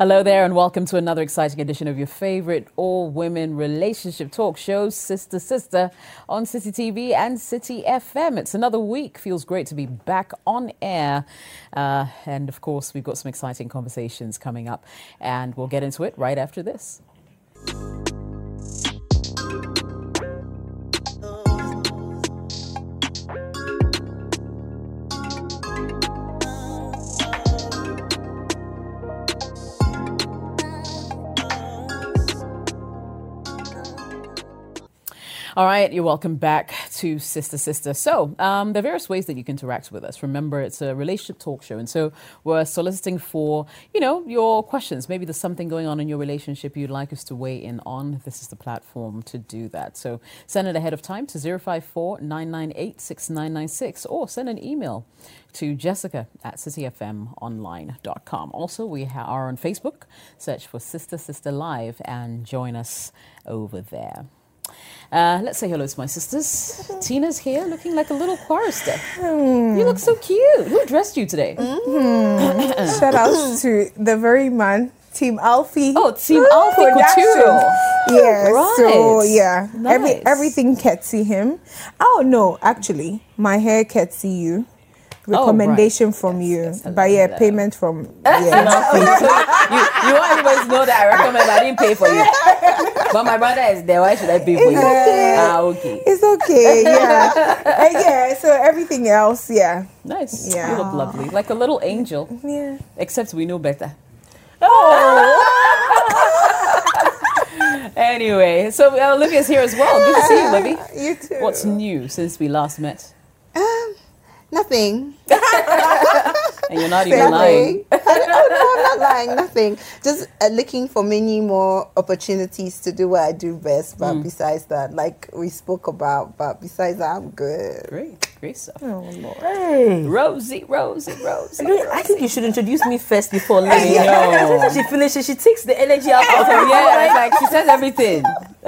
Hello there, and welcome to another exciting edition of your favorite all women relationship talk show, Sister Sister, on Citi TV and Citi FM. It's another week. Feels great to be back on air. Uh, and of course, we've got some exciting conversations coming up, and we'll get into it right after this. All right, you're welcome back to Sister Sister. So, um, there are various ways that you can interact with us. Remember, it's a relationship talk show, and so we're soliciting for, you know, your questions. Maybe there's something going on in your relationship you'd like us to weigh in on. This is the platform to do that. So, send it ahead of time to 054 998 6996 or send an email to jessica at citifmonline.com. Also, we are on Facebook. Search for Sister Sister Live and join us over there. Uh, let's say hello to my sisters. Tina's here looking like a little chorister. Hmm. You look so cute. Who dressed you today? Shout out to the very man, Team Alfie. Oh, Team Alfie Couture. Yeah, Right. so yeah, every Nice. everything Ketsy him. Oh no, actually, my hair Ketsy you. Recommendation from you, yes, I but yeah, that. payment from yeah. you, you want everybody to know that I recommend, but I didn't pay for you. But my brother is there. Why should I pay for you? okay. Ah, okay. It's okay, yeah, Uh, yeah. So everything else, yeah, Nice. Yeah. You look lovely. Like a little angel. yeah. Except we know better. Oh. Anyway, so Olivia's here as well. Good to see you, Livy. You too. What's new since we last met? Nothing. And you're not even lying. Nothing. oh, no, I'm not lying. Nothing. Just uh, looking for many more opportunities to do what I do best. But Hmm. besides that, like we spoke about, but besides that, I'm good. Great, great stuff. Oh Lord. Hey. Rosie, Rosie, Rosie. I think you should introduce me first before Lily. I know. As soon as she finishes, she takes the energy out of her. yeah, it's like she says everything.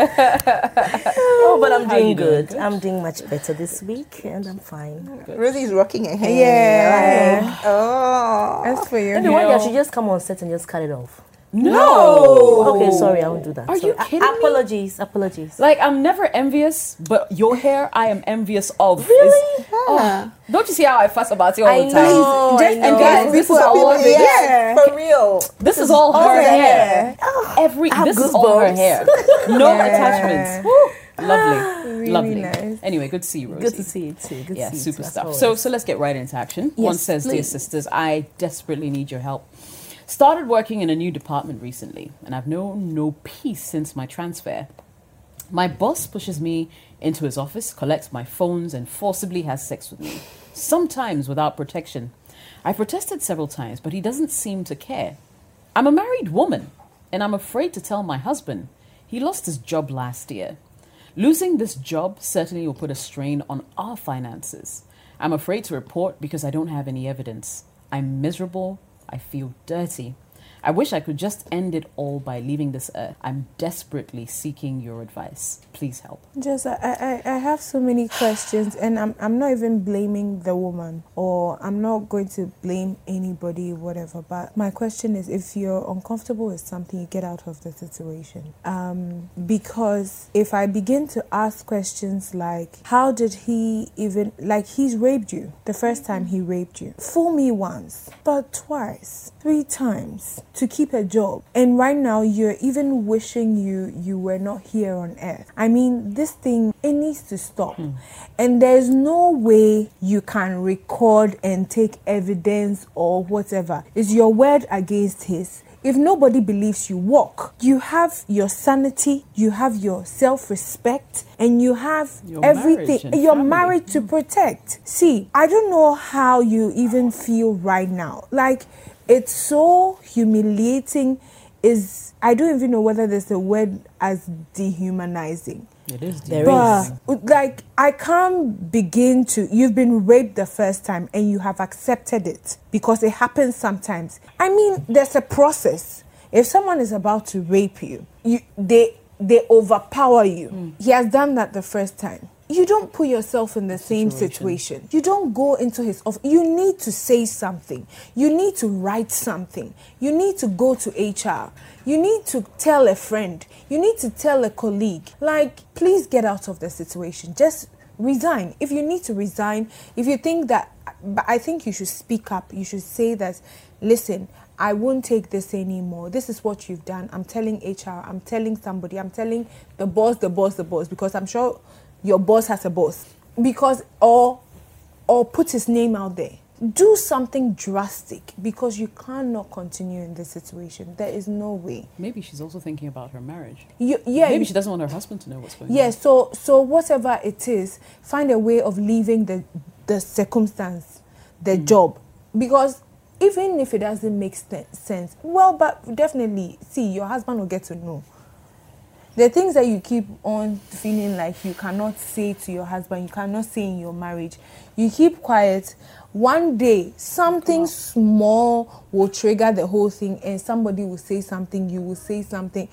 Oh, but I'm doing doing? good. I'm doing much better this week, and I'm fine. Oh, Rosie's rocking her hair. Yeah. Oh. That's for you. Maybe one day I should just come on set and just cut it off. No. Okay, sorry, I won't do that. Are you Sorry. A- kidding me? Apologies, apologies. Like I'm never envious, but your hair I am envious of. Really? It's- oh, don't you see how I fuss about you all I the time? know. Just I know. And guys, this is all People- yeah, for real. this is all her her hair. Every I have this is all her hair. No Yeah. attachments. Woo. Lovely, Really lovely. nice. Anyway, good to see you, Rosie. Good to see you too. Good yeah, to see super you too, stuff. always. So, so let's get right into action. Yes, One Yes, says, "Dear sisters, I desperately need your help. Started working in a new department recently, and I've known no peace since my transfer. My boss pushes me into his office, collects my phones, and forcibly has sex with me, sometimes without protection. I protested several times, but he doesn't seem to care. I'm a married woman, and I'm afraid to tell my husband. He lost his job last year. Losing this job certainly will put a strain on our finances. I'm afraid to report because I don't have any evidence. I'm miserable. I feel dirty. I wish I could just end it all by leaving this earth. I'm desperately seeking your advice. Please help. Just I, I, I have so many questions and I'm I'm not even blaming the woman or I'm not going to blame anybody, whatever. But my question is if you're uncomfortable with something, you get out of the situation. Um, because if I begin to ask questions like how did he even like he's raped you the first time he raped you. Fool me once, but twice, three times to keep a job. And right now you're even wishing you you were not here on earth. I mean, this thing it needs to stop. Hmm. And there's no way you can record and take evidence or whatever. It's your word against his. If nobody believes you, walk. You have your sanity, you have your self respect, and you have Your everything. and You're family. married to protect. See, I don't know how you even feel right now. Like, it's so humiliating. Is I don't even know whether there's a word as dehumanizing. It is There But like I can't begin to you've been raped the first time and you have accepted it because it happens sometimes. I mean there's a process. If someone is about to rape you, you they they overpower you. Mm. He has done that the first time. You don't put yourself in the same Situation. situation. You don't go into his office. You need to say something. You need to write something. You need to go to HR. You need to tell a friend. You need to tell a colleague. Like, please get out of the situation. Just resign. If you need to resign, if you think that, but I think you should speak up. You should say that, listen, I won't take this anymore. This is what you've done. I'm telling HR, I'm telling somebody, I'm telling the boss, the boss, the boss, because I'm sure your boss has a boss. Because, or, or put his name out there. Do something drastic because you cannot continue in this situation. There is no way. Maybe she's also thinking about her marriage. You, yeah, Maybe she doesn't want her husband to know what's going yeah, on. Yeah. So so whatever it is, find a way of leaving the the circumstance, the hmm. job, because even if it doesn't make sense, well, but definitely, see, your husband will get to know. The things that you keep on feeling like you cannot say to your husband, you cannot say in your marriage, you keep quiet. One day, something small will trigger the whole thing, and somebody will say something, you will say something.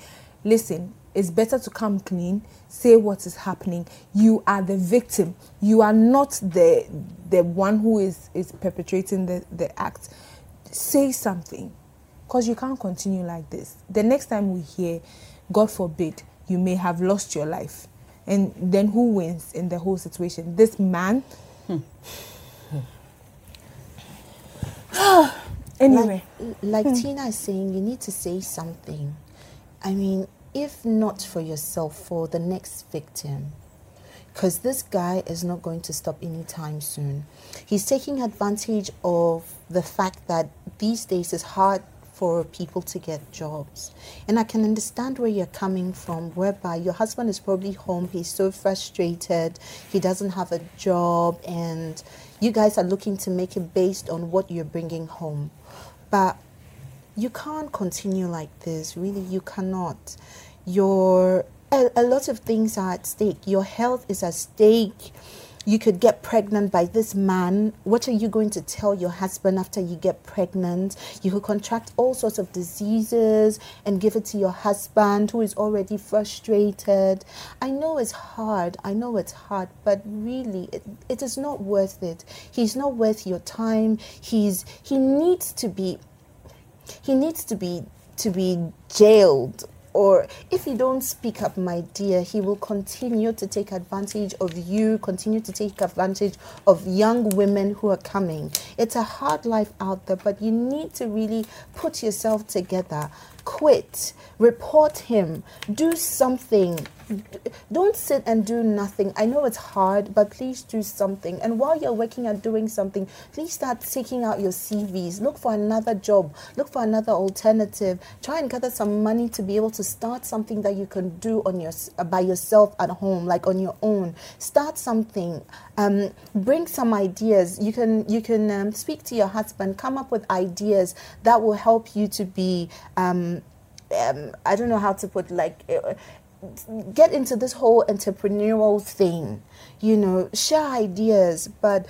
Listen, it's better to come clean, say what is happening. You are the victim. You are not the the one who is is perpetrating the, the act. Say something because you can't continue like this. The next time we hear, God forbid, you may have lost your life. And then who wins in the whole situation? This man? anyway, Like, like hmm. Tina is saying, you need to say something. I mean, if not for yourself, for the next victim. Because this guy is not going to stop anytime soon. He's taking advantage of the fact that these days it's hard for people to get jobs. And I can understand where you're coming from, whereby your husband is probably home, he's so frustrated, he doesn't have a job, and you guys are looking to make it based on what you're bringing home. But you can't continue like this. Really, you cannot. Your a, a lot of things are at stake. Your health is at stake. You could get pregnant by this man. What are you going to tell your husband after you get pregnant? You could contract all sorts of diseases and give it to your husband who is already frustrated. I know it's hard. I know it's hard, but really, it, it is not worth it. He's not worth your time. He's he needs to be he needs to be to be jailed or if you don't speak up my dear he will continue to take advantage of you continue to take advantage of young women who are coming. It's a hard life out there but you need to really put yourself together. Quit. Report him. Do something don't sit and do nothing. I know it's hard, but please do something. And while you're working and doing something, please start taking out your CVs. Look for another job. Look for another alternative. Try and gather some money to be able to start something that you can do on your uh, by yourself at home, like on your own. Start something. Um, bring some ideas. You can you can um, speak to your husband. Come up with ideas that will help you to be. Um, um, I don't know how to put like. Get into this whole entrepreneurial thing you know share ideas but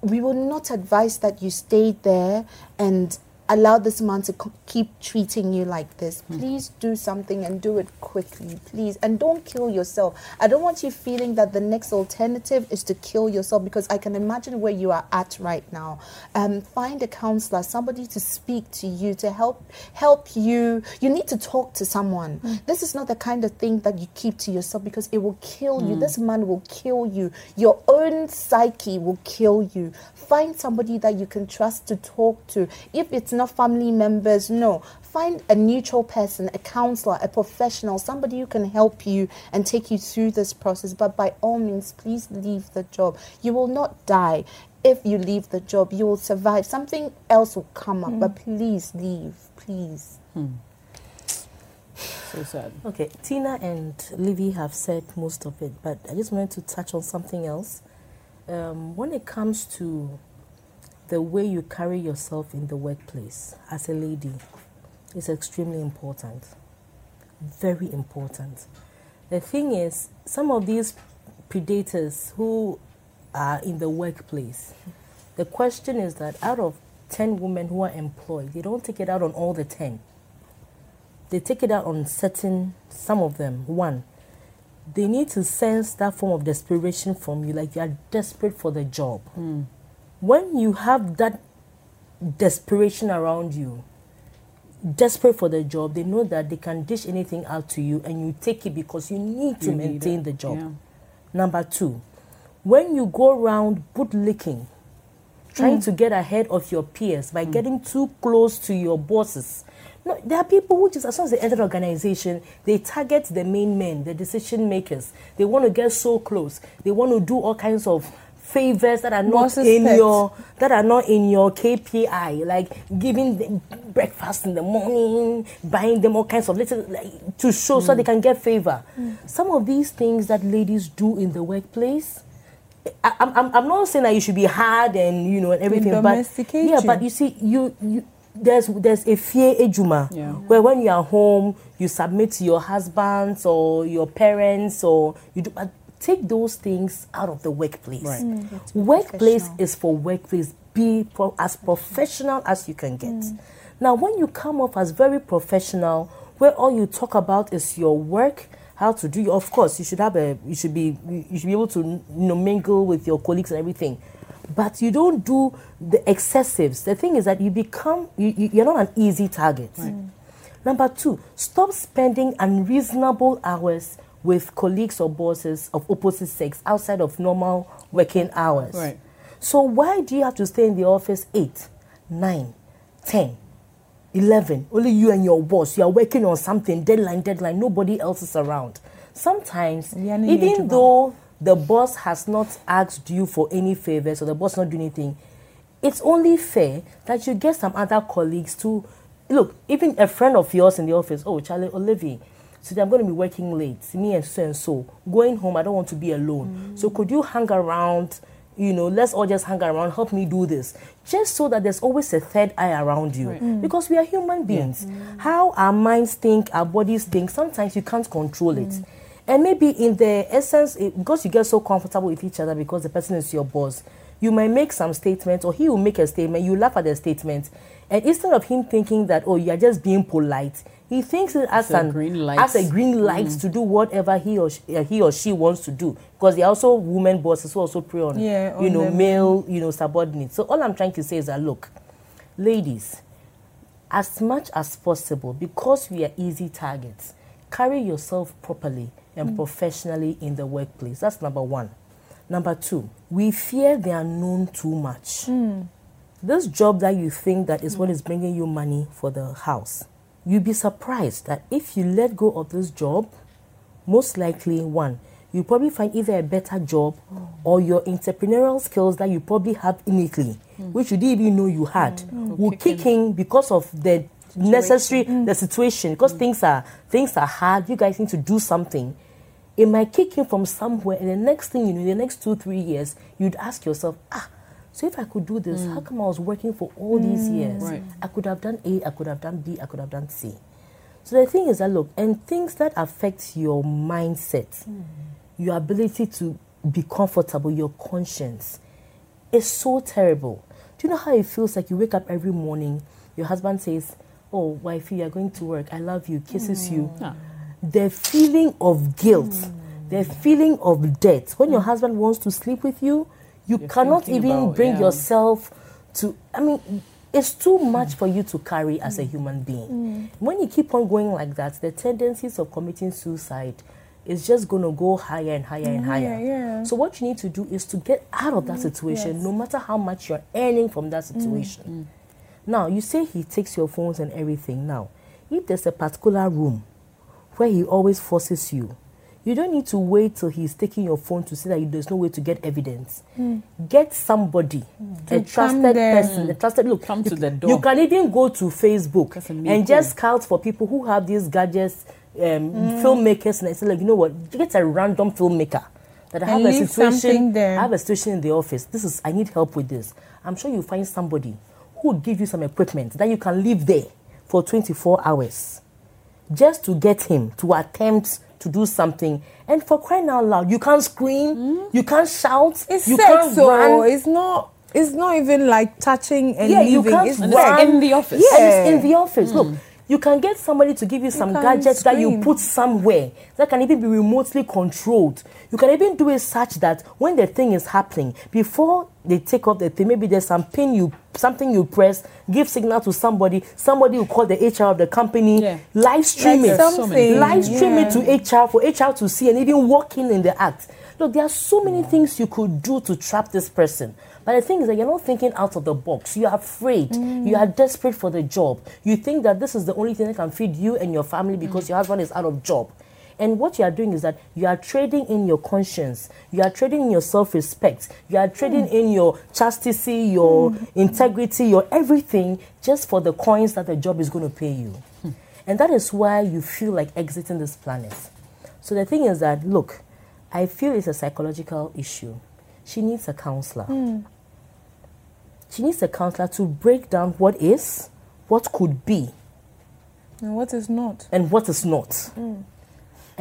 we will not advise that you stay there and allow this man to keep treating you like this. Hmm. Please do something and do it quickly please. And don't kill yourself. I don't want you feeling that the next alternative is to kill yourself because i can imagine where you are at right now. Um, find a counselor somebody to speak to you to help help you. You need to talk to someone. Hmm. This is not the kind of thing that you keep to yourself because it will kill you. Hmm. This man will kill you. Your own psyche will kill you. Find somebody that you can trust to talk to. If it's not family members no. Find a neutral person a counselor a professional somebody who can help you and take you through this process. But by all means please leave the job. You will not die. If you leave the job you will survive. Something else will come up but please leave. Please. So sad. Okay, Tina and Livy have said most of it, but I just wanted to touch on something else. Um, when it comes to the way you carry yourself in the workplace as a lady, is extremely important. Very important. The thing is, some of these predators who are in the workplace, the question is that out of 10 women who are employed, they don't take it out on all the 10 they take it out on certain some of them one they need to sense that form of desperation from you, like you are desperate for the job. Hmm. When you have that desperation around you, desperate for the job, they know that they can dish anything out to you and you take it because you need to You maintain it. the job. Yeah. Number two, when you go around bootlicking, trying hmm. to get ahead of your peers by hmm. getting too close to your bosses. No, there are people who just, as soon as they enter the organization, they target the main men, the decision makers. They want to get so close. They want to do all kinds of favors that are not in your that are not in your KPI, like giving them breakfast in the morning, buying them all kinds of little like, to show so they can get favor. Some of these things that ladies do in the workplace, I, I'm, I'm, I'm not saying that you should be hard and you know and everything, but yeah, you. but you see, you you there's there's a fear eh, ejuma Yeah. where when you are home you submit to your husbands or your parents or you do but take those things out of the workplace. Right. Mm, Workplace is for workplace. Be pro- as professional as you can get. Mm. Now, when you come off as very professional, where all you talk about is your work, how to do. Of course, you should have a. You should be. You should be able to you know mingle with your colleagues and everything. But you don't do the excessives. The thing is that you become. You, you, you're not an easy target. Number two, stop spending unreasonable hours with colleagues or bosses of opposite sex outside of normal working hours. Right. So why do you have to stay in the office 8, 9, 10, 11? Only you and your boss. You are working on something, deadline, deadline. Nobody else is around. Sometimes, even though the boss has not asked you for any favors or the boss not doing anything, it's only fair that you get some other colleagues to look. Even a friend of yours in the office. Oh, Charlie Olivier. Today I'm going to be working late. Me and so and so going home. I don't want to be alone. So mm. could you hang around? You know, let's all just hang around. Help me do this, just so that there's always a third eye around you. Mm. Because we are human beings. Mm. How our minds think, our bodies think. Sometimes you can't control it. And maybe in the essence, it, because you get so comfortable with each other because the person is your boss, you might make some statements or he will make a statement, you laugh at the statement. And instead of him thinking that, oh, you're just being polite, he thinks it as, an, green light. as a green mm. light to do whatever he or, she, uh, he or she wants to do. Because there are also women bosses who also prey on, Yeah, you know, them. male, you know, subordinates. So all I'm trying to say is that, look, ladies, as much as possible, because we are easy targets, carry yourself properly and mm. professionally in the workplace. That's number one. Number two, we fear they are known too much. Mm. This job that you think that is what is bringing you money for the house, you'll be surprised that if you let go of this job, most likely one, you probably find either a better job or your entrepreneurial skills that you probably have innately, hmm. which you didn't even know you had, hmm. will kick in because of the necessary hmm. the situation. Because things are things are hard. You guys need to do something. It might kick in from somewhere, and the next thing you know, the next two three years, you'd ask yourself, ah. So if I could do this, how mm. come I was working for all these mm, years? Right. I could have done A, I could have done B, I could have done C. So the thing is that look, and things that affect your mindset, mm. your ability to be comfortable, your conscience, is so terrible. Do you know how it feels like you wake up every morning, your husband says, Oh, wifey, you're going to work. I love you, kisses you. Ah. The feeling of guilt, the feeling of debt. When your husband wants to sleep with you, you You're cannot even about- bring yeah. yourself to I mean it's too much for you to carry as a mm. human being. Mm. When you keep on going like that, the tendencies of committing suicide is just going to go higher and higher and higher. higher, yeah. So what you need to do is to get out of that mm, situation, yes. no matter how much you're earning from that situation. Now you say he takes your phones and everything. Now, if there's a particular room where he always forces you, you don't need to wait till he's taking your phone to see that there's no way to get evidence. Get somebody, a come trusted person, a trusted look. Come you, to the door. You can even go to Facebook That's a me and too. just scout for people who have these gadgets, um, filmmakers, and I say like, you know what? You get a random filmmaker that I have And a situation. there. I have a situation in the office. This is I need help with this. I'm sure you find somebody who would give you some equipment that you can leave there for 24 hours just to get him to attempt to do something. And for crying out loud, you can't scream, hmm? you can't shout, It's you can't so run. it's not. It's not even like touching and Yeah, you can't it's it's in the office. Yeah, and Yeah. it's in the office. Look, hmm. You can get somebody to give you some can gadgets that you put somewhere that can even be remotely controlled. You can even do it such that when the thing is happening, before they take off the thing, maybe there's some pin you something you press, give signal to somebody, somebody will call the HR of the company, Yeah. live stream Like it, something. live stream it to HR for HR to see and even walk in in the act. Look, there are so many things you could do to trap this person. But the thing is that you're not thinking out of the box. You are afraid. You are desperate for the job. You think that this is the only thing that can feed you and your family because your husband is out of job. And what you are doing is that you are trading in your conscience, you are trading in your self respect, you are trading in your chastity, your integrity, your everything just for the coins that the job is going to pay you. And that is why you feel like exiting this planet. So the thing is that, look, I feel it's a psychological issue. She needs a counselor. She needs a counselor to break down what is, what could be, And what is not? and what is not. And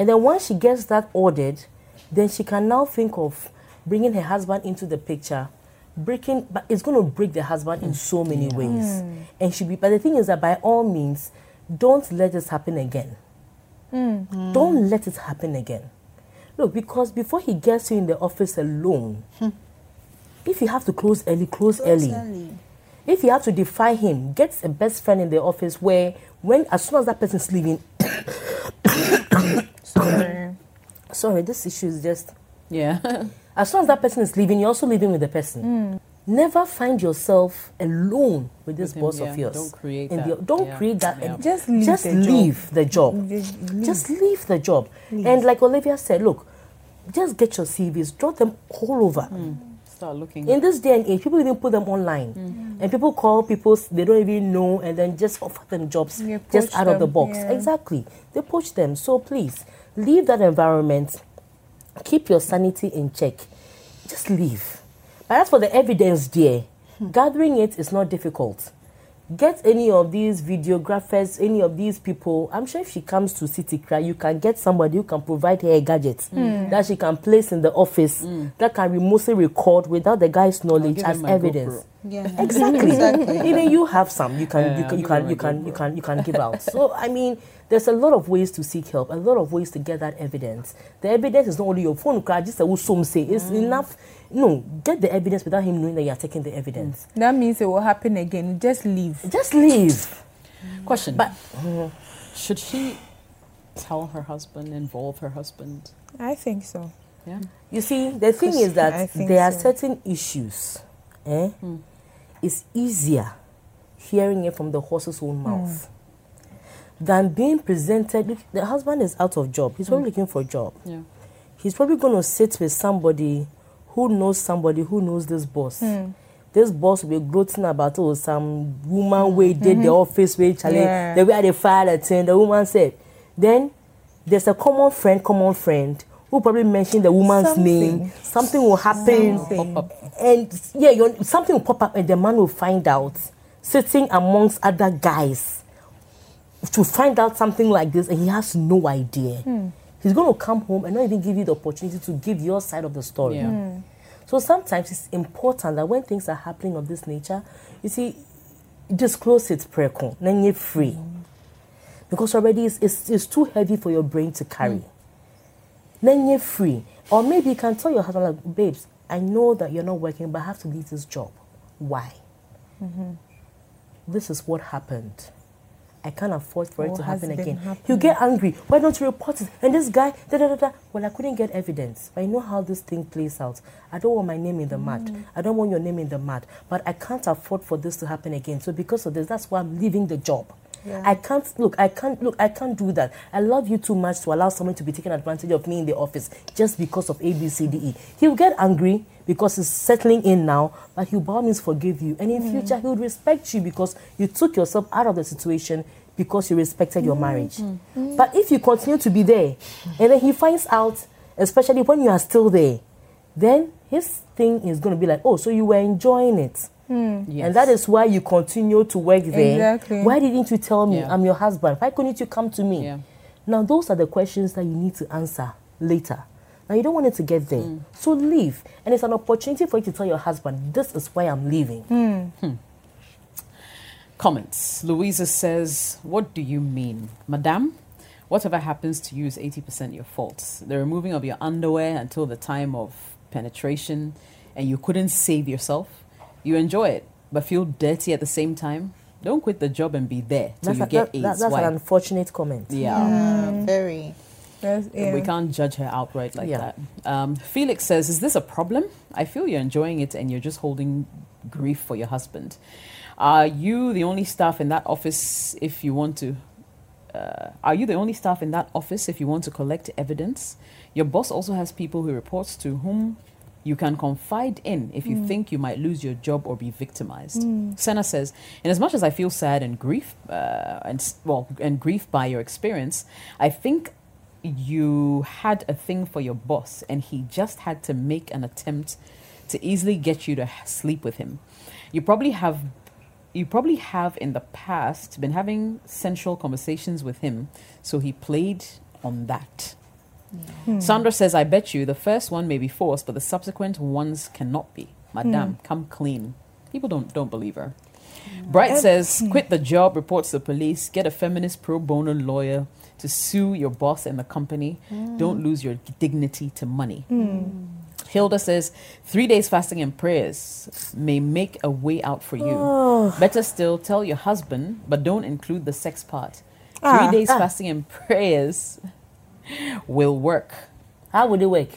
then once she gets that ordered, then she can now think of bringing her husband into the picture. Breaking, but it's going to break the husband in so many ways. Hmm. And she be, but the thing is that by all means, don't let this happen again. Hmm. Don't let it happen again. Look, because before he gets you in the office alone, hmm. If you have to close early, close, early. If you have to defy him, get a best friend in the office where when as soon as that person is leaving, Sorry. sorry, this issue is just Yeah. as soon as that person is leaving, you're also leaving with the person. Hmm. Never find yourself alone with this With him, boss yeah. of yours. Don't create In that. the- don't Yeah. create that. Yeah. and Just leave just the job. leave the job. Just leave. Just leave the job. And like Olivia said, look, just get your CVs, draw them all over. Hmm. Start looking. In this day and age, people even put them online, mm. and people call people they don't even know, and then just offer them jobs just out of the box. yeah. Exactly, they poach them. So please leave that environment. Keep your sanity in check. Just leave. But as for the evidence, dear, hmm. gathering it is not difficult. Get any of these videographers, any of these people. I'm sure if she comes to City Cry, you can get somebody who can provide her a gadget that she can place in the office that can remotely record without the guy's knowledge as evidence. GoPro. Yeah. Exactly. Exactly. Even you have some. You can Yeah, you can you give can you can you can you can give out. So I mean, there's a lot of ways to seek help. A lot of ways to get that evidence. The evidence is not only your phone card. Just a some say it's Mm. enough. No, get the evidence without him knowing that you are taking the evidence. Mm. That means it will happen again. Just leave. Just leave. Question. But should she tell her husband, involve her husband? I think so. Yeah. You see, the thing is that there are so. certain issues. Eh? Hmm. It's easier hearing it from the horse's own hmm. mouth than being presented. The husband is out of job. He's hmm. probably looking for a job. Yeah. He's probably going to sit with somebody who knows somebody who knows this boss. Hmm. This boss will be gloating about oh some woman hmm. way did the mm-hmm. office way challenge Yeah. the way they fired a thing. The woman said, then there's a common friend, common friend who probably mentioned the woman's Something. name. Something will happen, Something. And yeah, something will pop up, and the man will find out sitting amongst other guys to find out something like this, and he has no idea. Hmm. He's going to come home and not even give you the opportunity to give your side of the story. Yeah. Hmm. So sometimes it's important that when things are happening of this nature, you see, disclose it precon, then you're free. Hmm. Because already it's, it's, it's too heavy for your brain to carry. Hmm. Then you're free. Or maybe you can tell your husband, like, babes, I know that you're not working, but I have to leave this job. Why? Mm-hmm. This is what happened. I can't afford for it to happen again. happening? You get angry. Why don't you report it? And this guy, da da da da. Well, I couldn't get evidence. But I know how this thing plays out. I don't want my name in the mud. I don't want your name in the mud. But I can't afford for this to happen again. So because of this, that's why I'm leaving the job. Yeah. I can't look. I can't look. I can't do that. I love you too much to allow someone to be taking advantage of me in the office just because of A, B, C, D, E. He'll get angry because he's settling in now, but he'll by all means forgive you. And in mm. future, he'll respect you because you took yourself out of the situation because you respected your mm. marriage. Mm. But if you continue to be there, and then he finds out, especially when you are still there, then his thing is going to be like, oh, so you were enjoying it. Yes. And that is why you continue to work there. Exactly. Why didn't you tell me Yeah. I'm your husband? Why couldn't you come to me? Yeah. Now, those are the questions that you need to answer later. Now, you don't want it to get there. Mm. So leave. And it's an opportunity for you to tell your husband, this is why I'm leaving. Comments. Louisa says, What do you mean? Madame, whatever happens to you is 80% your fault. The removing of your underwear until the time of penetration, and you couldn't save yourself. You enjoy it, but feel dirty at the same time. Don't quit the job and be there till That's, you a, get that, AIDS. that- that's Why? an unfortunate comment. yeah. Uh, very. That's- yeah. We can't judge her outright like Yeah. that. Um, Felix says, Is this a problem? I feel you're enjoying it and you're just holding grief for your husband. Are you the only staff in that office if you want to? Uh, are you the only staff in that office if you want to collect evidence? Your boss also has people who reports to whom you can confide in if you think you might lose your job or be victimized. Senna says, in as much as I feel sad and grief, uh, and well, and grief by your experience, I think you had a thing for your boss, and he just had to make an attempt to easily get you to sleep with him. You probably have. You probably have in the past been having sensual conversations with him, so he played on that. Hmm. Sandra says, I bet you the first one may be forced, but the subsequent ones cannot be. Madame, hmm. come clean. People don't, don't believe her. Bright says, hmm. quit the job, reports to the police, get a feminist pro bono lawyer to sue your boss and the company. Don't lose your dignity to money. Hilda says, three days fasting and prayers may make a way out for you. Oh. Better still, tell your husband, but don't include the sex part. Ah, Three days ah. fasting and prayers will work. How would it work?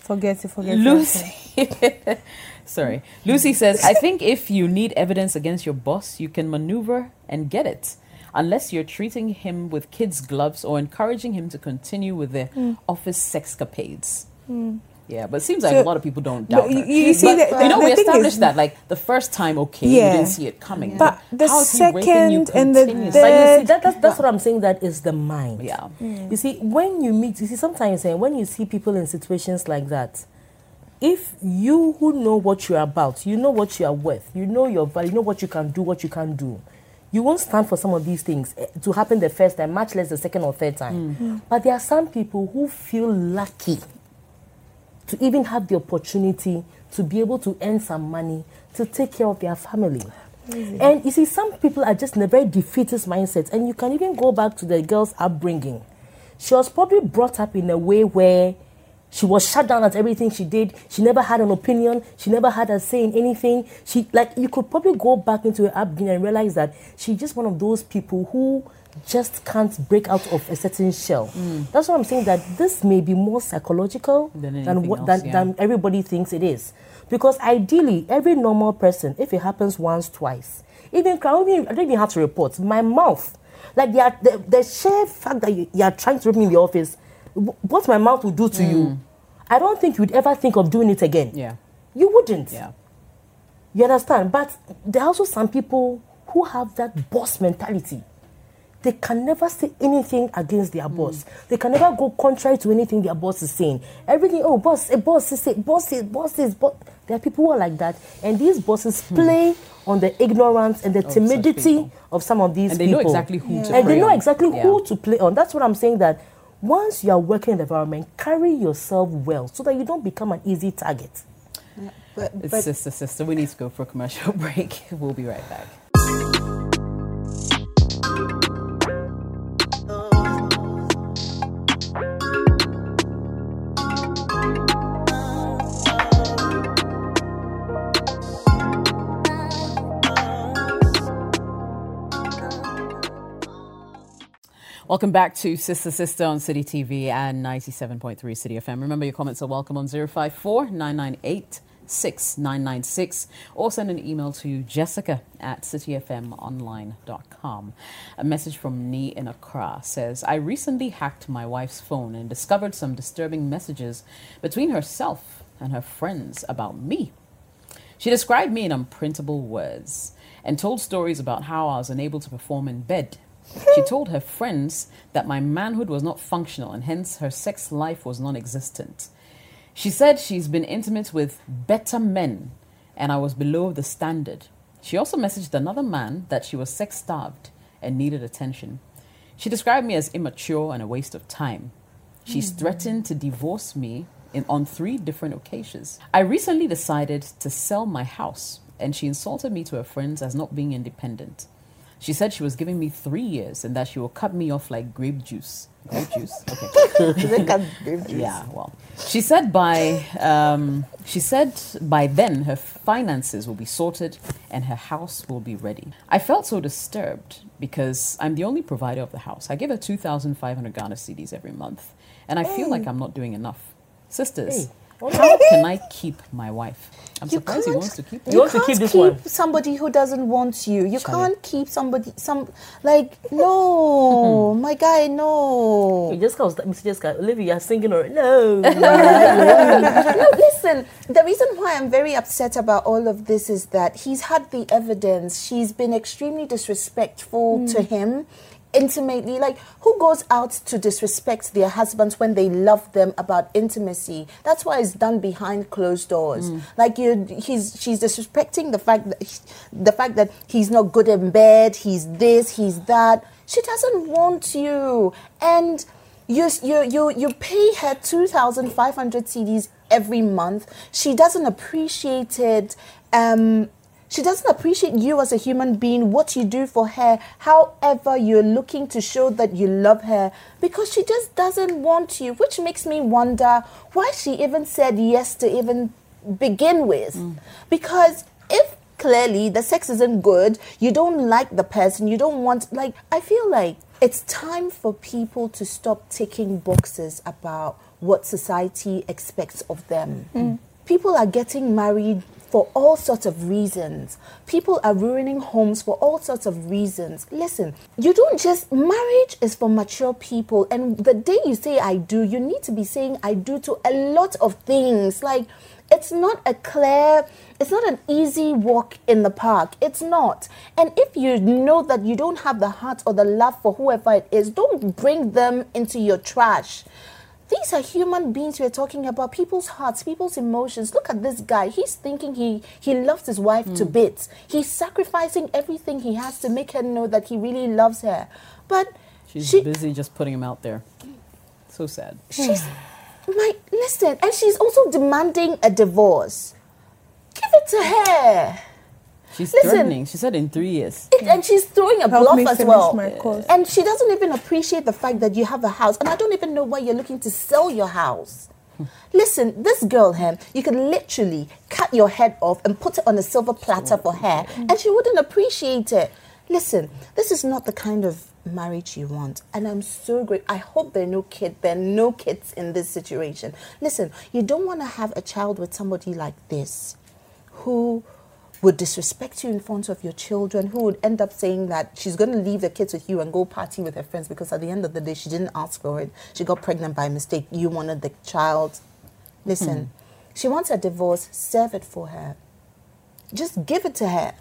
Forget it, forget it. Lucy. Sorry. Lucy says, I think if you need evidence against your boss, you can maneuver and get it. Unless you're treating him with kids' gloves or encouraging him to continue with their mm. office sexcapades. Mm. Yeah, but it seems like So- a lot of people don't doubt But you, you see, But, the, you know, the we thing established is, that like the first time, okay, Yeah. you didn't see it coming. But the how is he you second and the continuously? But you see, third, that, that's, that's what I'm saying. That is the mind. yeah, mm. You see, when you meet, you see, sometimes when you see people in situations like that, if you who know what you're about, you know what you are worth, you know your value, you know what you can do, what you can do, you won't stand for some of these things eh, to happen the first time, much less the second or third time. But there are some people who feel lucky to even have the opportunity to be able to earn some money to take care of their family. And you see, some people are just in a very defeatist mindset, and you can even go back to the girl's upbringing. She was probably brought up in a way where she was shut down at everything she did. She never had an opinion. She never had a say in anything. She like you could probably go back into her upbringing and realize that she's just one of those people who just can't break out of a certain shell. Hmm. That's why I'm saying that this may be more psychological Than than what else, than, yeah. than everybody thinks it is. Because ideally, every normal person, if it happens once, twice, even I don't even, I don't even have to report. My mouth, like they are, the, the sheer fact that you, you are trying to rape me in the office, what my mouth will do to you, mm. I don't think you'd ever think of doing it again. Mm. yeah, You wouldn't. yeah. You understand? But there are also some people who have that boss mentality. They can never say anything against their mm. boss. They can never go contrary to anything their boss is saying. Everything, oh, boss, a boss is say, boss is, boss is, boss. There are people who are like that, and these bosses hmm. play on the ignorance and the timidity of some of these And they people. know exactly who to and they know on. exactly Yeah. who to play on. That's what I'm saying. That once you are working in the environment, carry yourself well so that you don't become an easy target. But, It's but sister, sister. We need to go for a commercial break. We'll be right back. Welcome back to Sister Sister on Citi TV and 97.3 Citi FM. Remember, your comments are welcome on 054 998 6996 or send an email to jessica at citifmonline.com. A message from Nee in Accra says, I recently hacked my wife's phone and discovered some disturbing messages between herself and her friends about me. She described me in unprintable words and told stories about how I was unable to perform in bed. She told her friends that my manhood was not functional and hence her sex life was non existent. She said she's been intimate with better men and I was below the standard. She also messaged another man that she was sex starved and needed attention. She described me as immature and a waste of time. She's mm-hmm. threatened to divorce me in, on three different occasions. I recently decided to sell my house and she insulted me to her friends as not being independent. She said she was giving me three years and that she will cut me off like grape juice. Grape juice? Okay. Yeah, well. She said by um, she said by then her finances will be sorted and her house will be ready. I felt so disturbed because I'm the only provider of the house. I give her 2,500 Ghana cedis every month, and I feel like I'm not doing enough. Sisters, how can I keep my wife? I'm You surprised he can't- wants to keep You her. want to can't keep this one? somebody who doesn't want you. You Charlie. can't keep somebody some like no, my guy, no. Jessica was Miss Jessica, Olivia, you're singing or no. no, listen. The reason why I'm very upset about all of this is that he's had the evidence. She's been extremely disrespectful to hmm. him. Intimately, like who goes out to disrespect their husbands when they love them about intimacy? That's why it's done behind closed doors. Like you, he's she's disrespecting the fact that he- the fact that he's not good in bed. He's this, he's that. She doesn't want you, and you you you you pay her two thousand five hundred cedis every month. She doesn't appreciate it. Um, she doesn't appreciate you as a human being, what you do for her, however you're looking to show that you love her, because she just doesn't want you, which makes me wonder why she even said yes to even begin with. Mm. Because if clearly the sex isn't good, you don't like the person, you don't want, like, I feel like it's time for people to stop ticking boxes about what society expects of them. Mm. People are getting married for all sorts of reasons. People are ruining homes for all sorts of reasons. Listen, you don't just, marriage is for mature people. And the day you say I do, you need to be saying I do to a lot of things. Like, it's not a clear, it's not an easy walk in the park. It's not. And if you know that you don't have the heart or the love for whoever it is, don't bring them into your trash. These are human beings we're talking about, people's hearts, people's emotions. Look at this guy. He's thinking he, he loves his wife to hmm. bits. He's sacrificing everything he has to make her know that he really loves her. But She's she, busy just putting him out there. So sad. she's my listen, and she's also demanding a divorce. Give it to her. She's Listen. threatening. She said in three years. It, and she's throwing a Help bluff me as well. my course. And she doesn't even appreciate the fact that you have a house. And I don't even know why you're looking to sell your house. Listen, this girl, him, you could literally cut your head off and put it on a silver platter for her, and she wouldn't appreciate it. Listen, this is not the kind of marriage you want, and I'm so great. I hope there are no kids. there are no kids in this situation. Listen, you don't want to have a child with somebody like this, who would disrespect you in front of your children, who would end up saying that she's going to leave the kids with you and go party with her friends because at the end of the day, she didn't ask for it. She got pregnant by mistake. You wanted the child. Listen, hmm. she wants a divorce, serve it for her. Just give it to her.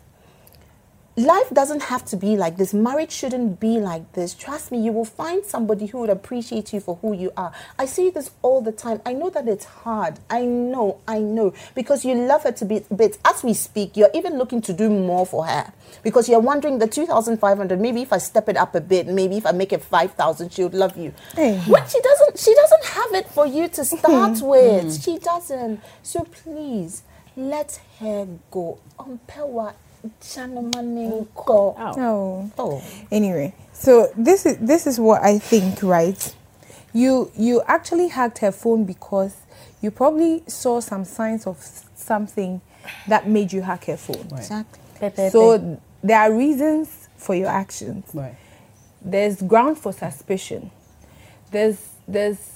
Life doesn't have to be like this. Marriage shouldn't be like this. Trust me, you will find somebody who would appreciate you for who you are. I see this all the time. I know that it's hard. I know, I know. Because you love her to be bits. As we speak, you're even looking to do more for her. Because you're wondering the 2,500, maybe if I step it up a bit, maybe if I make it 5,000, she would love you. Eh. Hey. When she doesn't, she doesn't have it for you to start with. Mm. She doesn't. So please, let her go. Umpewa, Chanamane, go. Oh. Oh. Anyway, so this is this is what I think, right? You you actually hacked her phone because you probably saw some signs of something that made you hack her phone. Exactly. So there are reasons for your actions. Right. There's ground for suspicion. There's there's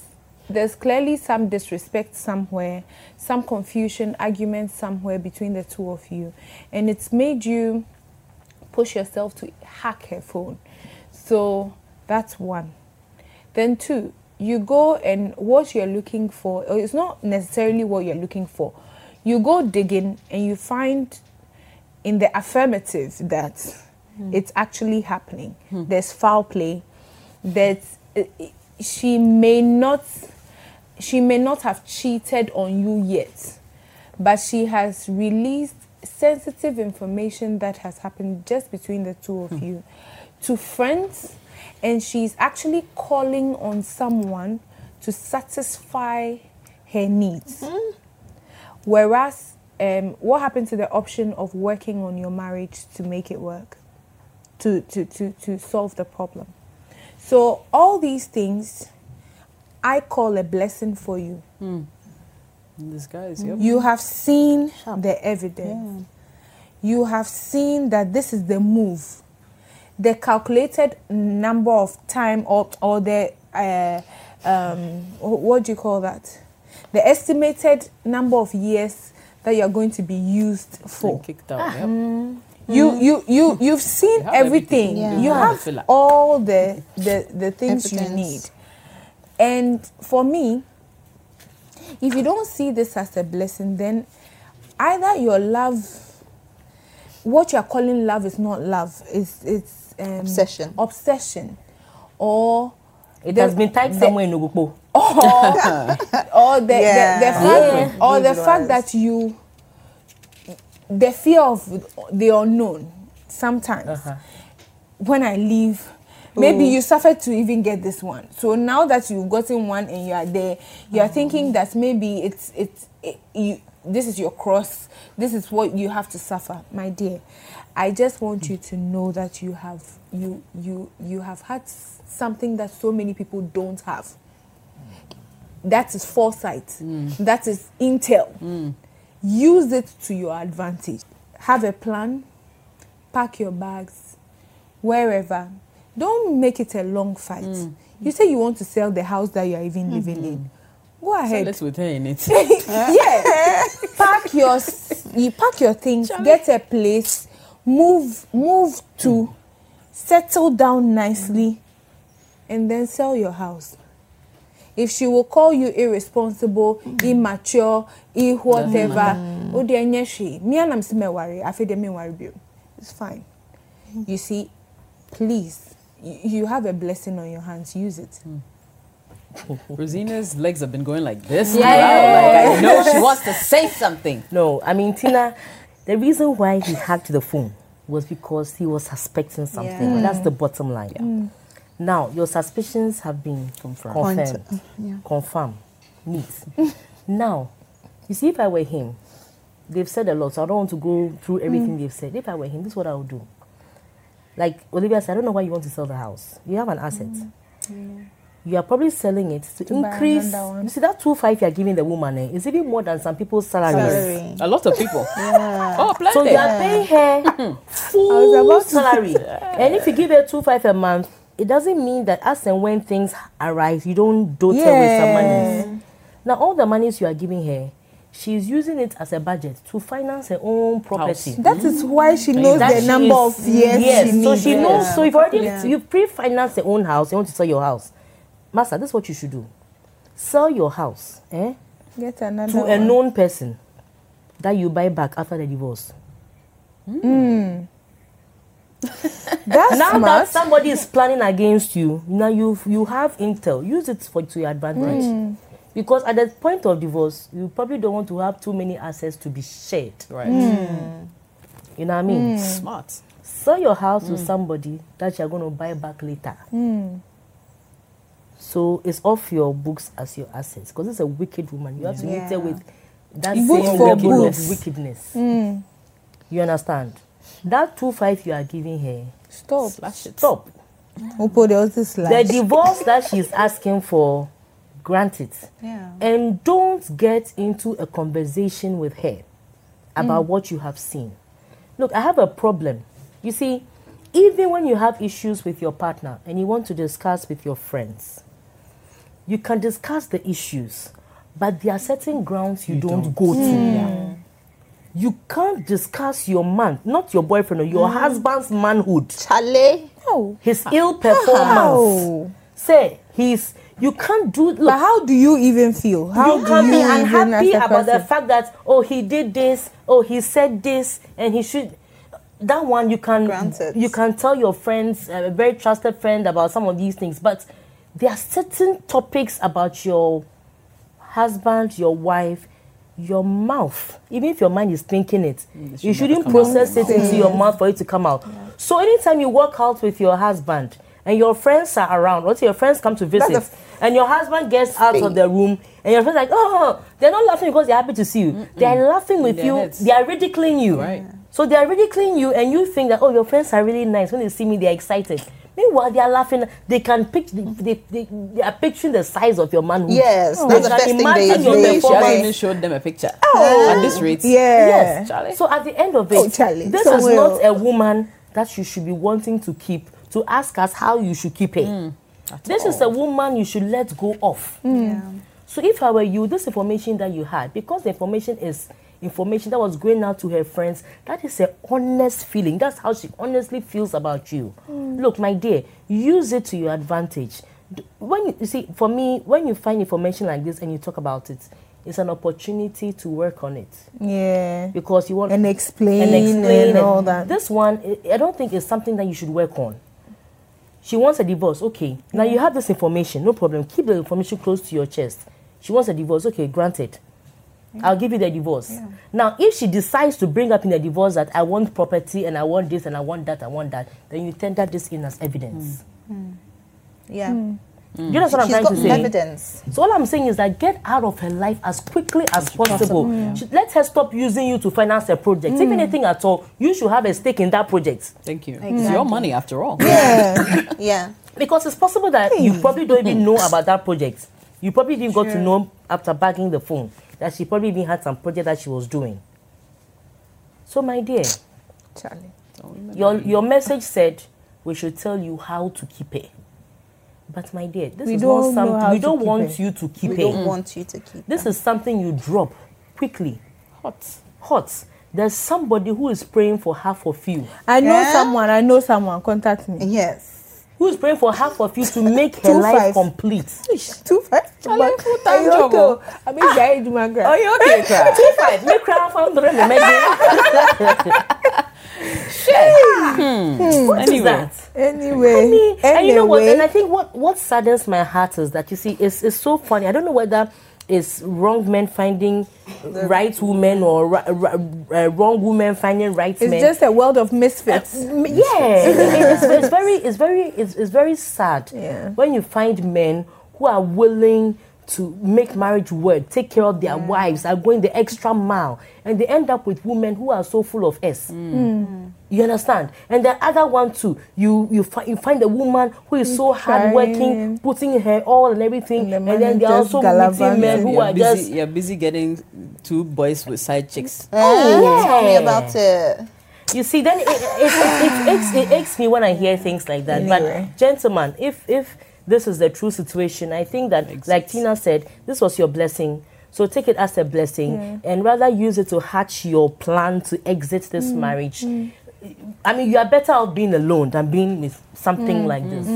there's clearly some disrespect somewhere, some confusion, argument somewhere between the two of you, and it's made you push yourself to hack her phone. So that's one. Then two, you go and what you're looking for, or it's not necessarily what you're looking for. You go digging and you find in the affirmative that it's actually happening. There's foul play. That uh, she may not, she may not have cheated on you yet, but she has released sensitive information that has happened just between the two of you to friends, and she's actually calling on someone to satisfy her needs. Whereas um, what happened to the option of working on your marriage to make it work, to to to to solve the problem? So all these things, I call a blessing for you. In disguise, yep. You have seen the evidence. You have seen that this is the move. The calculated number of time or, or the, uh, um, what do you call that? The estimated number of years that you're going to be used for. And kicked out, yep. You, you, you, you've seen You have everything. everything. You have all the, the, the things you need. And for me, if you don't see this as a blessing, then either your love, what you're calling love is not love, it's, it's um, Obsession. obsession, or It has been typed the- somewhere in Ogukpo. or, or the, Yeah. the, the fact, Yeah. or the fact that you, the fear of the unknown. Sometimes, Uh-huh. when I leave, maybe oh. you suffered to even get this one. So now that you've gotten one and you are there, you are thinking mm. that maybe it's it's it, you. This is your cross. This is what you have to suffer, my dear. I just want you to know that you have you you you have had something that so many people don't have. That is foresight. Mm. That is intel. Mm. Use it to your advantage. Have a plan. Pack your bags. Wherever don't make it a long fight. Mm. You say you want to sell the house that you are even living in. Mm-hmm. Go Sell ahead it with her in it. yeah. Pack your you pack your things get a place move move to mm. settle down nicely and then sell your house. If she will call you irresponsible mm. immature i whatever o de enye hwee me anam se me worry. De me worry bio it's fine. You see please you, you have a blessing on your hands use it hmm. Rosina's legs have been going like this. Yeah. Like I know she wants to say something. No, I mean, Tina, the reason why he hacked the phone was because he was suspecting something. Yeah. That's the bottom line. Hmm. Now, your suspicions have been Confirmed. confirmed, yeah. confirmed, neat. now, you see, if I were him, they've said a lot, so I don't want to go through everything mm. they've said. If I were him, this is what I would do. Like Olivia said, I don't know why you want to sell the house. You have an asset. You are probably selling it to, To increase. one. You see, that two five you are giving the woman eh, is even more than some people's salaries. Salary. A lot of people. Yeah. Oh, plenty. So you are paying her full about to- salary, and if you give her two five a month, it doesn't mean that as and when things arise, you don't dote her with some money. Now all the monies you are giving her, she's using it as a budget to finance her own property. House. that is why she mm. knows That the number is- of years yes, she so she knows. So if already Yeah. you pre-finance your own house, you want to sell your house, master. This is what you should do: sell your house, eh, get another to a known person that you buy back after the divorce. Hmm. That's now smart. that somebody is planning against you now you you have intel use it for to your advantage hmm. Because at the point of divorce you probably don't want to have too many assets to be shared. Right. Hmm. you know what i mean? Hmm. Smart. sell your house to hmm. somebody that you're going to buy back later. So it's off your books as your assets because it's a wicked woman. You have to meet her with that Book same for level books. of wickedness you understand? That two five you are giving her Stop. Slash it. stop. Upo, there was this the divorce that she's asking for grant it Yeah. and don't get into a conversation with her about mm. what you have seen. Look i have a problem. You see even when you have issues with your partner and you want to discuss with your friends you can discuss the issues but there are certain grounds you, don't, go to. Mm. you can't discuss your man not your boyfriend or your mm. husband's manhood. Chale. Oh. his ill performance. How? say he's you can't do look But how do you even feel? How you do can you be even unhappy as a about the fact that oh he did this oh he said this and he should that one you can Granted. you can tell your friends uh, a very trusted friend about some of these things but there are certain topics about your husband your wife your mouth. Even if your mind is thinking it Mm, you shouldn't process it into your mouth for it to come out. So anytime you walk out with your husband and your friends are around, let's say your friends come to visit, That's and your husband gets out of the room, and your friends like, oh, oh, oh, they're not laughing because they're happy to see you. They're laughing with you. heads. They are ridiculing you. Right. So they are ridiculing you, and you think that oh, your friends are really nice. When they see me, they're excited. Meanwhile, they are laughing. They can pic- they, they, they, they are picturing the size of your manhood. Yes, They that's the first thing imagine they, your they, She hasn't performance. even showed them a picture. Oh, At this rate. Yeah. Yes, Charlie. So at the end of it, Oh, Charlie, this so is well. not a woman that you should be wanting to keep to ask us how you should keep mm, her. this is a woman you should let go of. Mm. So if I were you, this information that you had, because the information is information that was going out to her friends, that is a honest feeling. That's how she honestly feels about you. Mm. Look, my dear, use it to your advantage. When you, you see, for me, when you find information like this and you talk about it, it's an opportunity to work on it Yeah. because you want And explain and and, explain it. all that. This one, I- I don't think is something that you should work on. She wants a divorce, okay. Now you have this information, no problem. Keep the information close to your chest. She wants a divorce, okay, granted. I'll give you the divorce. Now, if she decides to bring up in the divorce that I want property and I want this and I want that, I want that, then you tender this in as evidence. Mm. Mm. Yeah. Mm. Mm. Do you know what I'm She's trying got to say? evidence. So all I'm saying is that get out of her life as quickly as possible. She- let her stop using you to finance a project. If mm. anything at all, you should have a stake in that project. Thank you. It's your money after all. Yeah. Yeah. Because it's possible that you probably don't even know about that project. You probably even got to know after bagging the phone that she probably even had some project that she was doing. So my dear, Charlie. your your message said we should tell you how to keep it. But my dear, this We is don't not know something we to don't keep want it. you to keep We it. don't want you to keep mm. This them. is something you drop quickly, Hot. hot. There's somebody who is praying for half of you, I know Yeah? someone. I know someone. Contact me. Yes. who is praying for half of you to make her Two life five. complete. Two five. Charlie, But full-time I job, also- oh. I mean, I do my Are you okay, Cra? Two five, make crowd from the Hmm. Hmm. What is Anyway. that? Anyway. I mean, and you know what? And I think what what saddens my heart is that you see, it's, it's so funny. I don't know whether it's wrong men finding right women or uh, wrong women finding right It's men. It's just a world of misfits. Uh, m- yeah, it's, it's very, it's very, it's, it's very sad Yeah. when you find men who are willing to make marriage work, take care of their wives, are going the extra mile, and they end up with women who are so full of s. Mm. Mm. You understand? And the other one too, you you, fi- you find a woman who is so hardworking, trying. putting her all and everything, And the and, then they're also meeting men gallivanting. who you're busy, just you're busy getting two boys with side chicks. Oh, oh tell me about it. You see, then it, it, it, it, aches, it aches me when I hear things like that. Anyway. But, gentlemen, if, if this is the true situation, I think that, like Tina said, this was your blessing. So take it as a blessing and rather use it to hatch your plan to exit this Mm. marriage. I mean, you are better off being alone than being with something Mm. like this.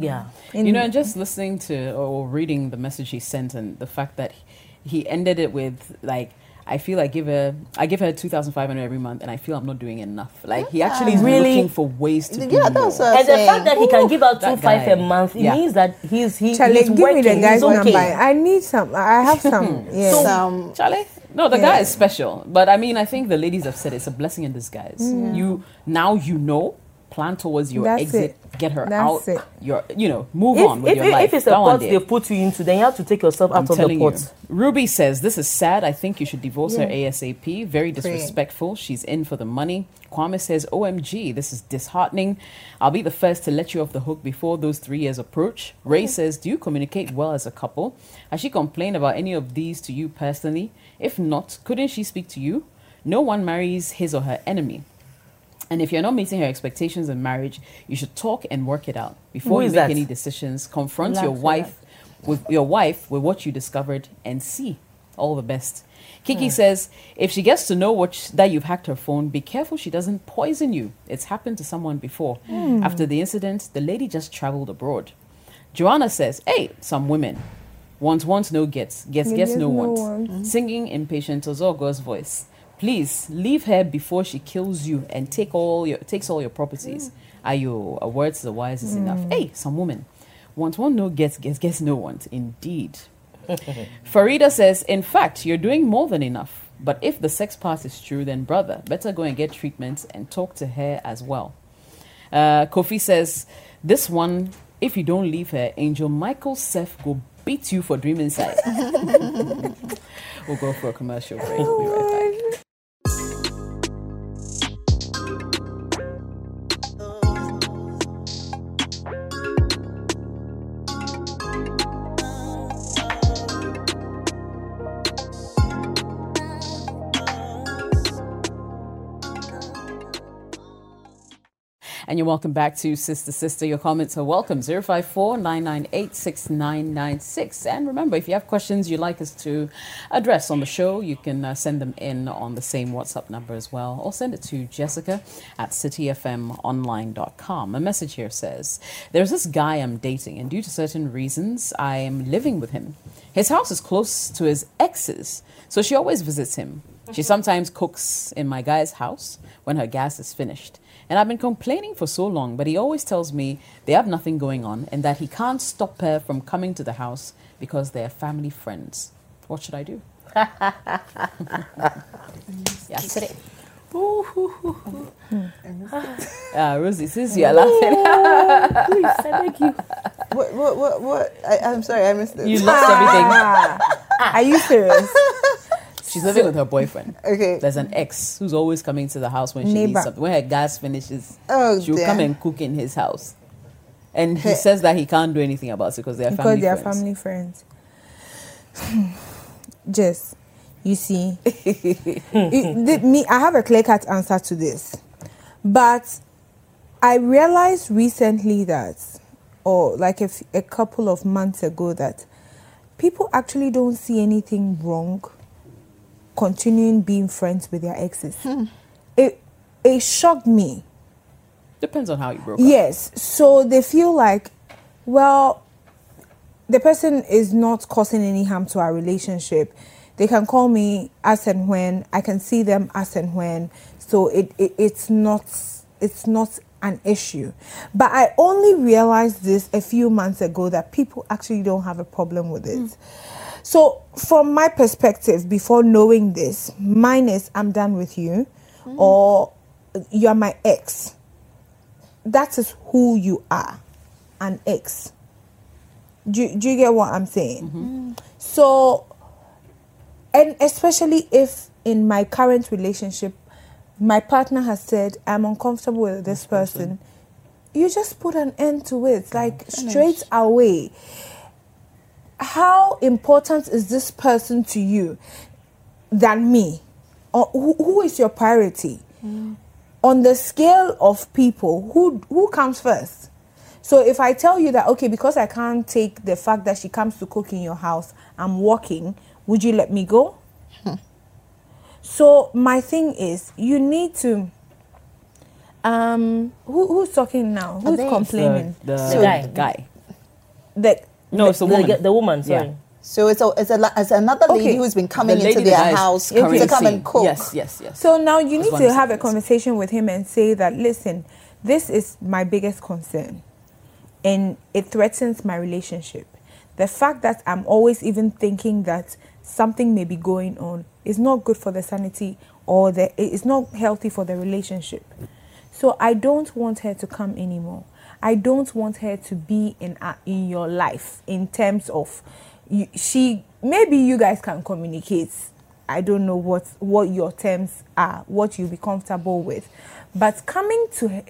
Yeah. you know, and just listening to or reading the message he sent and the fact that he ended it with like, I feel I give her, I give her two thousand five hundred every month, and I feel I'm not doing enough. Like he actually is Really? looking for ways to do Yeah, more. that's what I'm And the fact that he can give out two That five a month, it Yeah. means that he's he, Charlie, he's give working. me the guy's he's okay. number. I need some. I have some. Yeah. Some Charlie? Um, no, the Yeah. guy is special. But I mean, I think the ladies have said it's a blessing in disguise. Mm. You now you know, plan towards your That's exit, it. get her That's out. it. Your you know, move If, on with if, your if, life. if it's a That pot they put you into, then you have to take yourself out I'm of the telling pot. you. Ruby says this is sad. I think you should divorce her ASAP. Very disrespectful. She's in for the money. Kwame says, "OMG, this is disheartening. I'll be the first to let you off the hook before those three years approach." Ray says, "Do you communicate well as a couple? Has she complained about any of these to you personally? If not, couldn't she speak to you? No one marries his or her enemy." And if you're not meeting her expectations in marriage, you should talk and work it out before you make that? any decisions. Confront Relax, your wife with your wife with what you discovered and see. All the best. Kiki hmm. says, if she gets to know what sh- that you've hacked her phone, be careful she doesn't poison you. It's happened to someone before. Hmm. After the incident, the lady just traveled abroad. Joanna says, hey, some women want wants no gets, gets gets gets no no want. want. Singing impatient Ozogo's voice. Please leave her before she kills you and take all your takes all your properties. Mm. Are you uh, a word to the wise is enough? Mm. Hey, some woman want one no gets gets gets no want. Indeed. Farida says, in fact, you're doing more than enough. But if the sex part is true, then brother, better go and get treatment and talk to her as well. Uh, Kofi says, This one, if you don't leave her, Angel Michael Seth will beat you for dream inside. we'll go for a commercial break. We'll be right back. You're welcome back to Sister Sister. Your comments are welcome. 054 998 6996. And remember, if you have questions you'd like us to address on the show, you can uh, send them in on the same WhatsApp number as well, or send it to Jessica at citifmonline.com. A message here says There's this guy I'm dating, and due to certain reasons, I am living with him. His house is close to his ex's, so she always visits him. She sometimes cooks in my guy's house when her gas is finished. And I've been complaining for so long, but he always tells me they have nothing going on and that he can't stop her from coming to the house because they're family friends. What should I do? yes. Uh, Rosie, since you are laughing, Please, I beg you. What? What? What? what? I, I'm sorry, I missed this. you lost everything. Ah, are you serious? She's living with her boyfriend. Okay. There's an ex who's always coming to the house when she Neighbor. needs something. When her gas finishes, Oh, she'll dear. come and cook in his house. And he says that he can't do anything about it because they're family friends. because family they are friends. family friends. Jess, you see, it- the- me, I have a clear cut answer to this, but I realized recently that, or like a couple of months ago, that people actually don't see anything wrong continuing being friends with their exes. Hmm. It it shocked me. Depends on how you broke up. Yes. So they feel like, well, the person is not causing any harm to our relationship. They can call me as and when. I can see them as and when. So it, it it's not it's not an issue. But I only realized this a few months ago that people actually don't have a problem with it. Hmm. So from my perspective, before knowing this, mine is I'm done with you, or you're my ex. That is who you are an ex. Do, do you get what i'm saying? Mm. So and especially if in my current relationship my partner has said i'm uncomfortable with this person. you just put an end to it like straight away how important is this person to you than me? Or who, who is your priority? On the scale of people who who comes first? So if i tell you that okay because i can't take the fact that she comes to cook in your house i'm walking would you let me go? So my thing is you need to um who, who's talking now? Who's complaining? The, the, The guy. guy. that No, it's a The, woman. the, the woman, sorry. Yeah. So it's a, it's a it's another lady Okay. who's been coming the into their house currently to come and cook. Yes, yes, yes. So now you That's need to have a conversation with him and say that, listen, this is my biggest concern and it threatens my relationship. The fact that I'm always even thinking that something may be going on is not good for the sanity or the it's not healthy for the relationship. So I don't want her to come anymore. I don't want her to be in uh, in your life in terms of you, she maybe you guys can communicate. I don't know what what your terms are, what you'll be comfortable with. But coming to her-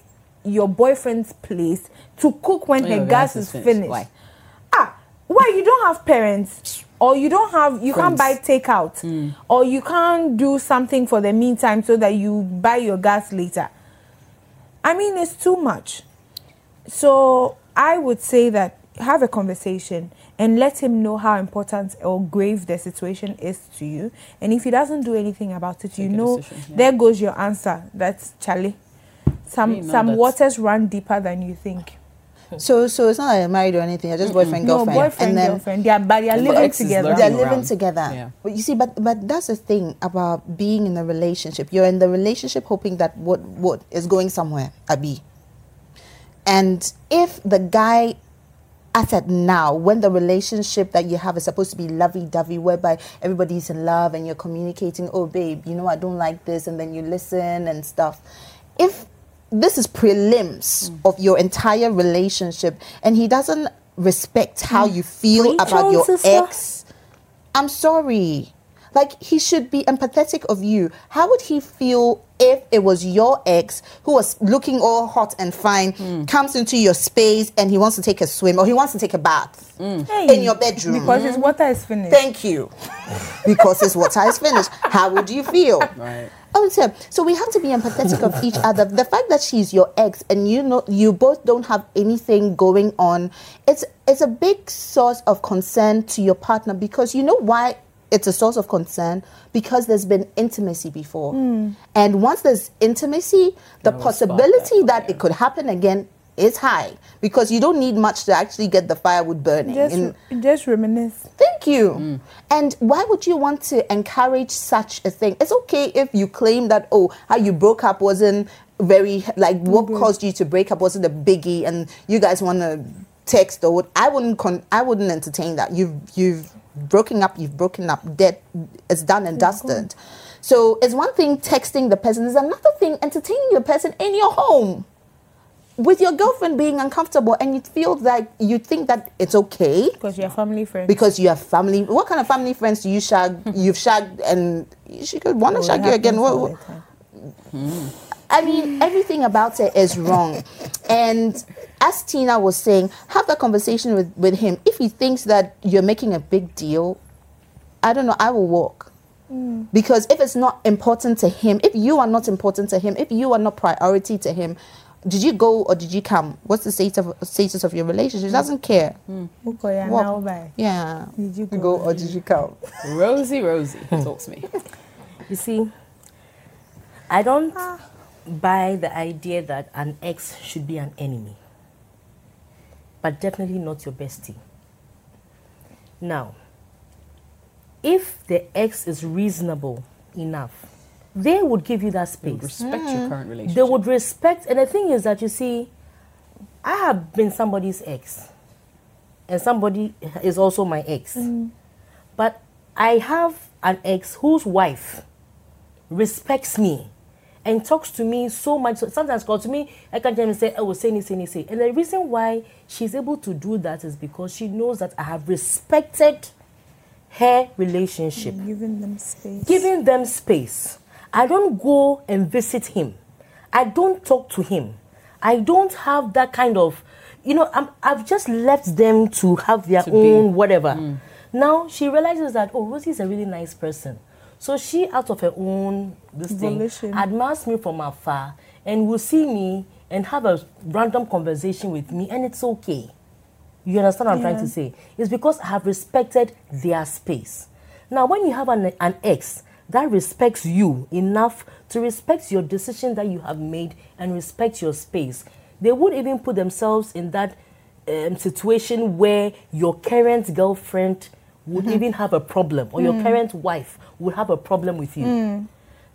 your boyfriend's place to cook when When her gas, is finished. Why? Ah, why you don't have parents or you don't have you can't buy Friends. takeout or you can't do something for the meantime so that you buy your gas later. I mean, it's too much. So I would say that have a conversation and let him know how important or grave the situation is to you. And if he doesn't do anything about it, you Take a know decision, yeah. there goes your answer. That's Charlie. Some You know some waters run deeper than you think. So so it's not like you're married or anything. You're just boyfriend No, girlfriend. boyfriend, and then girlfriend. They are, but they are living together. they're around. living together. Yeah. But you see, but but that's the thing about being in a relationship. You're in the relationship hoping that what what is going somewhere, Abi. And if the guy as at now, when the relationship that you have is supposed to be lovey dovey, whereby everybody's in love and you're communicating, oh babe, you know I don't like this, and then you listen and stuff. If this is prelims of your entire relationship, and he doesn't respect how you feel Preach about your sister. ex. I'm sorry. Like he should be empathetic of you. How would he feel if it was your ex who was looking all hot and fine, hmm. comes into your space and he wants to take a swim or he wants to take a bath hmm. in your bedroom? Because his water is finished. Thank you. because his water is finished. How would you feel? Right. Oh, so, so we have to be empathetic of each other. The fact that she's your ex and you know you both don't have anything going on, it's it's a big source of concern to your partner because you know why it's a source of concern because there's been intimacy before, hmm. and once there's intimacy, the That will spark possibility that that fire. it could happen again is high because you don't need much to actually get the firewood burning. Just, in- just reminisce. Thank you. Hmm. And why would you want to encourage such a thing? It's okay if you claim that, oh, how you broke up wasn't very, like, what mm-hmm. caused you to break up wasn't a biggie and you guys want to text or what. I wouldn't, con- I wouldn't entertain that. You've, you've broken up, you've broken up, dead, it's done and dusted. So it's one thing texting the person, it's another thing entertaining the person in your home with your girlfriend being uncomfortable and you feel like you think that it's okay Because you're family friends. because you have family. What kind of family friends do you shag? You've shagged, and she could want to Oh, shag you again. What, what- the time. Hmm. I mean, everything about it is wrong. And as Tina was saying, have that conversation with, with him. If he thinks that you're making a big deal, I don't know, I will walk. Mm. Because if it's not important to him, if you are not important to him, if you are not priority to him, did you go or did you come? What's the status of, status of your relationship? He mm. doesn't care. Mm. Ukoya Walk. now by. Yeah. Did you go go? or did you come? Rosie, Rosie, talk to me. You see, I don't ah. Buy the idea that an ex should be an enemy, but definitely not your bestie. Now, if the ex is reasonable enough, they would give you that space. They Respect your mm. current relationship. They would respect, and the thing is that you see, I have been somebody's ex, and somebody is also my ex. Mm. But I have an ex whose wife respects me and talks to me so much. So sometimes calls to me, I can't just say, oh, say, say, say, say. And the reason why she's able to do that is because she knows that I have respected her relationship Giving them space. giving them space. I don't go and visit him. I don't talk to him. I don't have that kind of, you know, I'm, I've just left them to have their To be. own whatever. Mm. Now she realizes that, oh, Rosie's a really nice person. So she, out of her own this thing, admires me from afar and will see me and have a random conversation with me, and it's okay. You understand what I'm trying to say? It's because I have respected their space. Now, when you have an, an ex that respects you enough to respect your decision that you have made and respect your space, they would even put themselves in that um, situation where your current girlfriend would even have a problem or your mm. current wife would have a problem with you. Mm.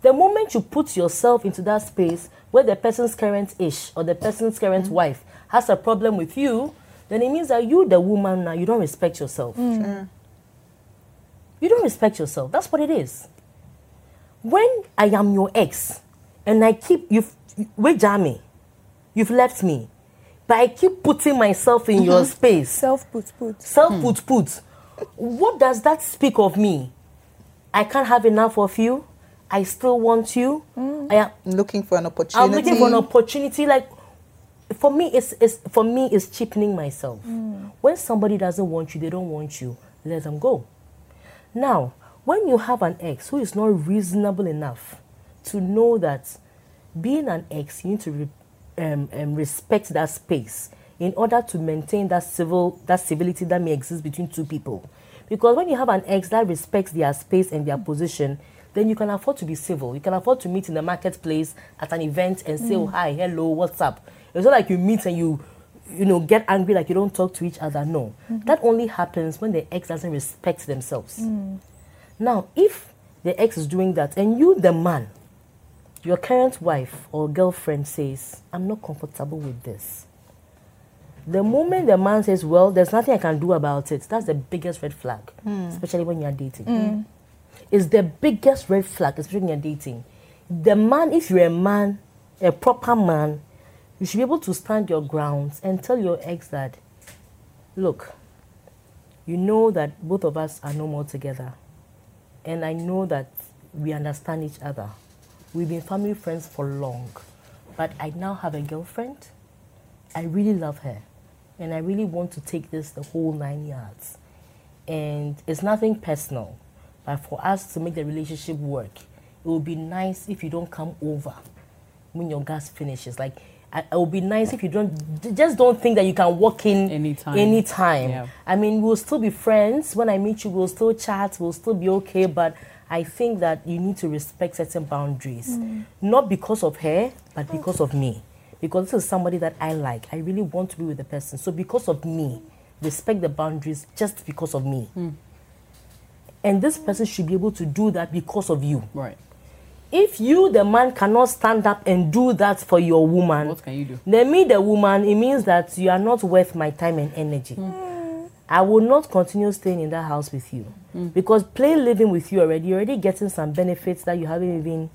The moment you put yourself into that space where the person's current ish or the person's current mm. wife has a problem with you, then it means that you, the woman, now you don't respect yourself. You don't respect yourself. That's what it is. When I am your ex and I keep you've wait Jamie, you've left me, but I keep putting myself in your mm-hmm. space Self put put. self put put. Hmm. What does that speak of me? I can't have enough of you. I still want you. I am, Looking for an opportunity. I'm looking for an opportunity. Like for me, it's, it's for me it's cheapening myself. When somebody doesn't want you, they don't want you. Let them go. Now, when you have an ex who is not reasonable enough to know that being an ex, you need to re- um, um, respect that space in order to maintain that civil that civility that may exist between two people. Because when you have an ex that respects their space and their position, then you can afford to be civil. You can afford to meet in the marketplace at an event and say, "Oh, hi, hello, what's up?" It's not like you meet and you, you know, get angry like you don't talk to each other. No, that only happens when the ex doesn't respect themselves. Now, if the ex is doing that and you, the man, your current wife or girlfriend says, I'm not comfortable with this. The moment the man says, Well, there's nothing I can do about it, that's the biggest red flag, hmm. especially when you're dating. Hmm. It's the biggest red flag, especially when you're dating. The man, if you're a man, a proper man, you should be able to stand your grounds and tell your ex that, look, you know that both of us are no more together. And I know that we understand each other. We've been family friends for long. But I now have a girlfriend. I really love her. And I really want to take this the whole nine yards. And it's nothing personal. But for us to make the relationship work, it would be nice if you don't come over when your gas finishes. Like, I- it would be nice if you don't, just don't think that you can walk in Anytime. anytime. Yeah. I mean, we'll still be friends. When I meet you, we'll still chat, we'll still be okay. But I think that you need to respect certain boundaries. Mm. Not because of her, but because of me. Because this is somebody that I like. I really want to be with the person. So, because of me, respect the boundaries just because of me. Hmm. And this person should be able to do that because of you. Right. If you, the man, cannot stand up and do that for your woman, What can you do? then me, the woman, it means that you are not worth my time and energy. Hmm. I will not continue staying in that house with you hmm. because plain living with you already, you're already getting some benefits that you haven't even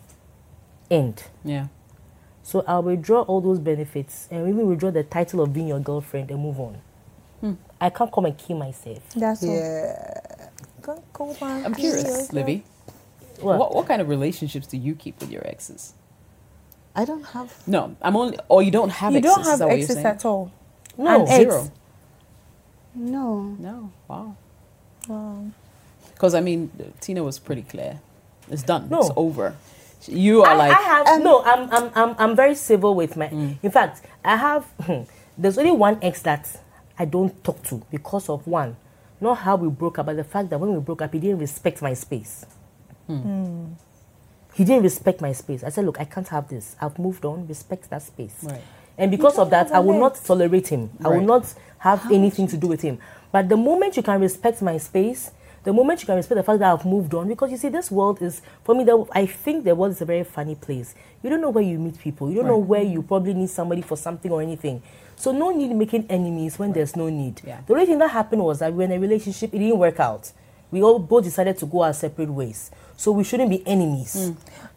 earned. Yeah. So I'll withdraw all those benefits and even withdraw the title of being your girlfriend and move on. Hmm. I can't come and kill myself. That's. Yeah. Go, go. I'm curious, yourself. Livy. What? What, what kind of relationships do you keep with your exes? I don't have. No, I'm only. Or you don't have You exes. don't is have that exes at all. No. An ex. Zero. No. No. Wow. Wow. Because I mean, Tina was pretty clear. It's done. No. It's over. You are I, like. I have um, no. I'm, I'm I'm I'm very civil with my. Mm. In fact, I have. Hmm, there's only one ex that I don't talk to because of one, not how we broke up, but the fact that when we broke up, he didn't respect my space. Hmm. Hmm. He didn't respect my space. I said, look, I can't have this. I've moved on. Respect that space. Right. And because of that, I will not tolerate him. Right. I will not have anything to do with him. But the moment you can respect my space, the moment you can respect the fact that I've moved on, because you see, this world is, for me, the, I think the world is a very funny place. You don't know where you meet people. You don't know where you probably need somebody for something or anything. So no need making enemies when there's no need. Yeah. The only thing that happened was that we were in a relationship, it didn't work out. We all both decided to go our separate ways. So we shouldn't be enemies. Hmm.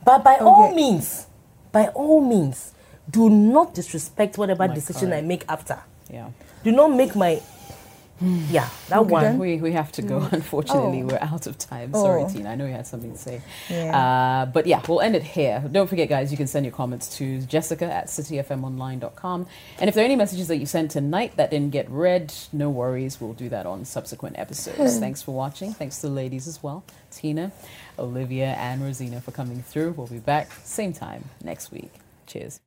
But by all means, by all means, do not disrespect whatever oh My decision I make after. yeah. Do not make my yeah that Okay, one. done? We, we have to go. Unfortunately, Oh. we're out of time. Sorry, Oh. Tina. I know you had something to say. Yeah. Uh, but yeah, we'll end it here. Don't forget, guys, you can send your comments to jessica at citifmonline.com. And if there are any messages that you sent tonight that didn't get read, no worries. We'll do that on subsequent episodes. Thanks for watching. Thanks to the ladies as well Tina, Olivia, and Rosina for coming through. We'll be back same time next week. Cheers.